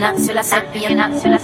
nació la serpiente. Nació la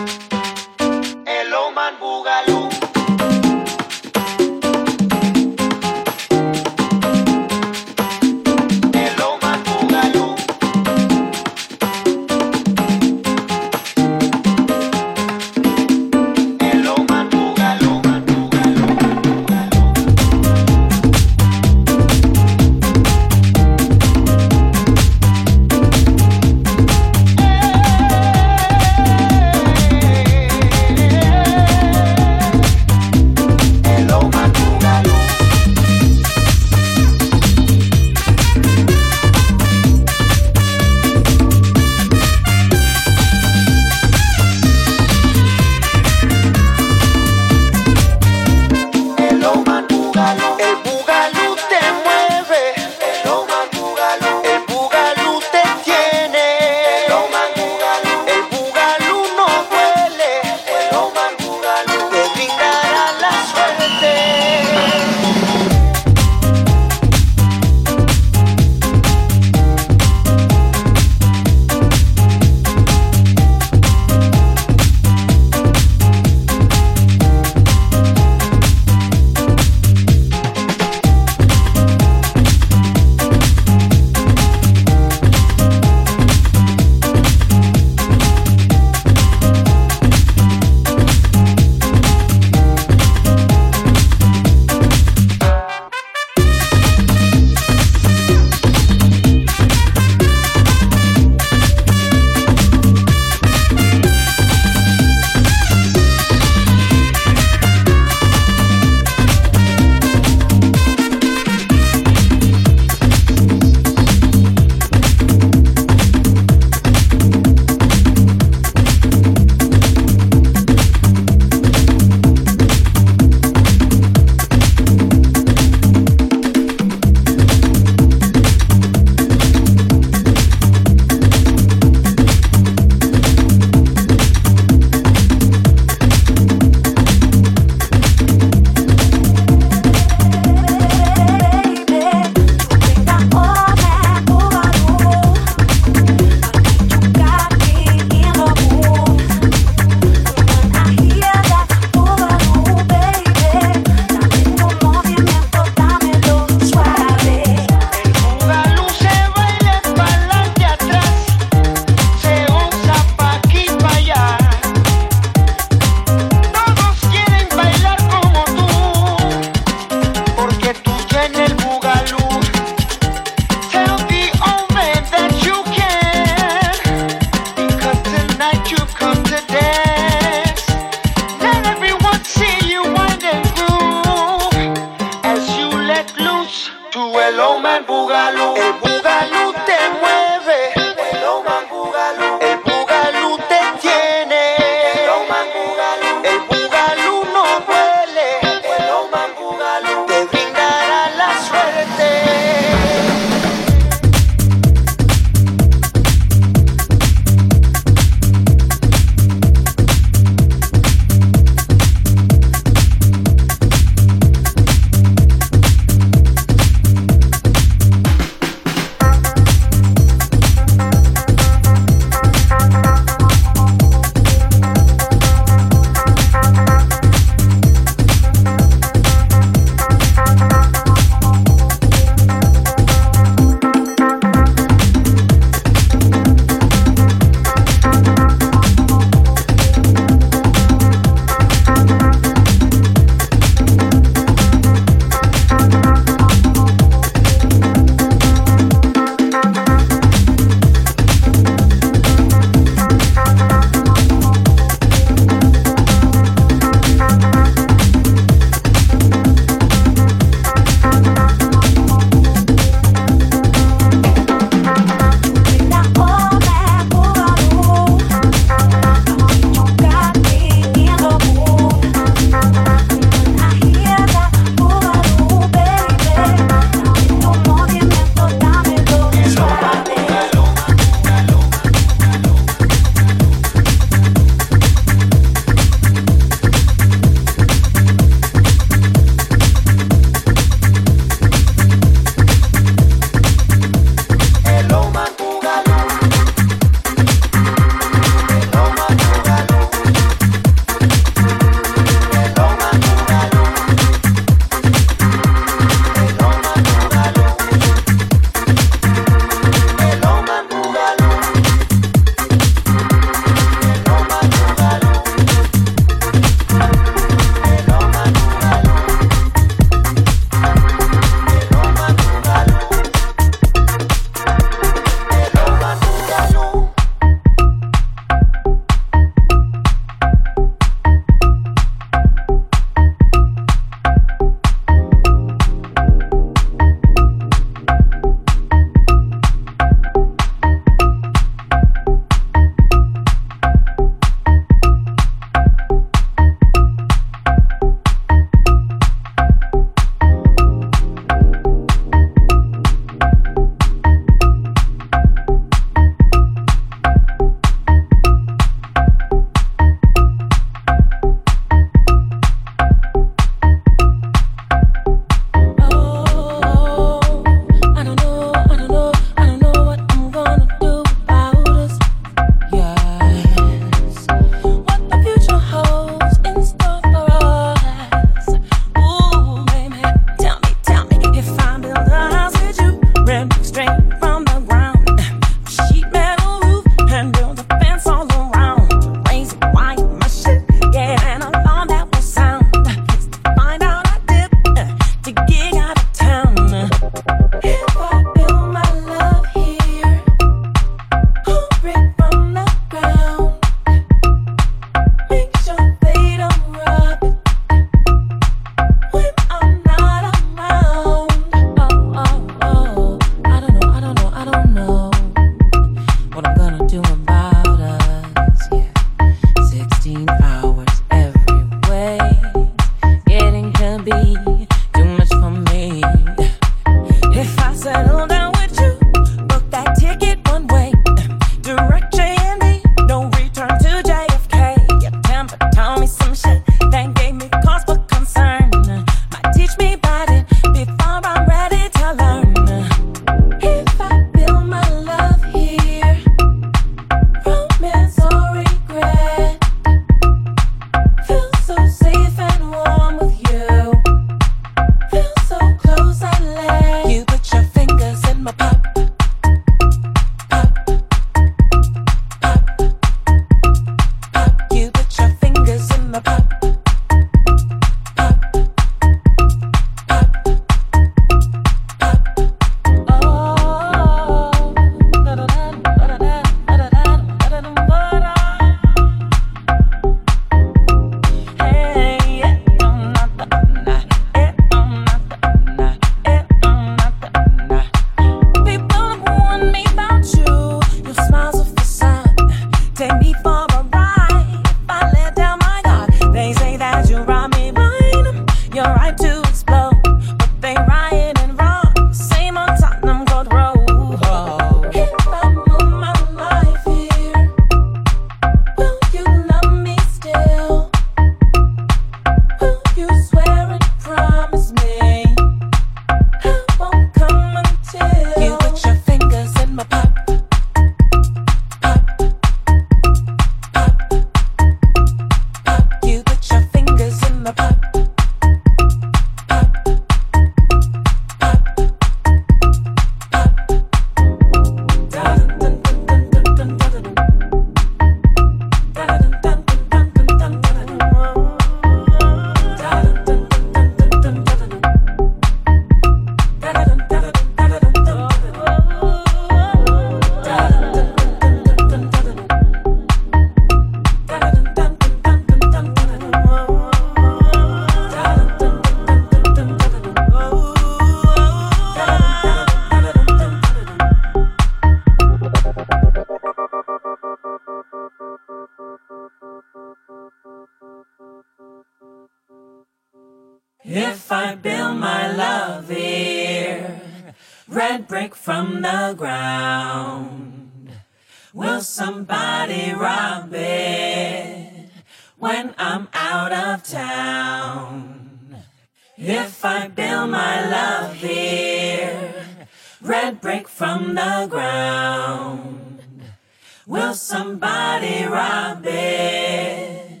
will somebody rob it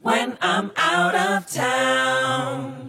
when I'm out of town?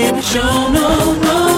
You didn't show. No, no.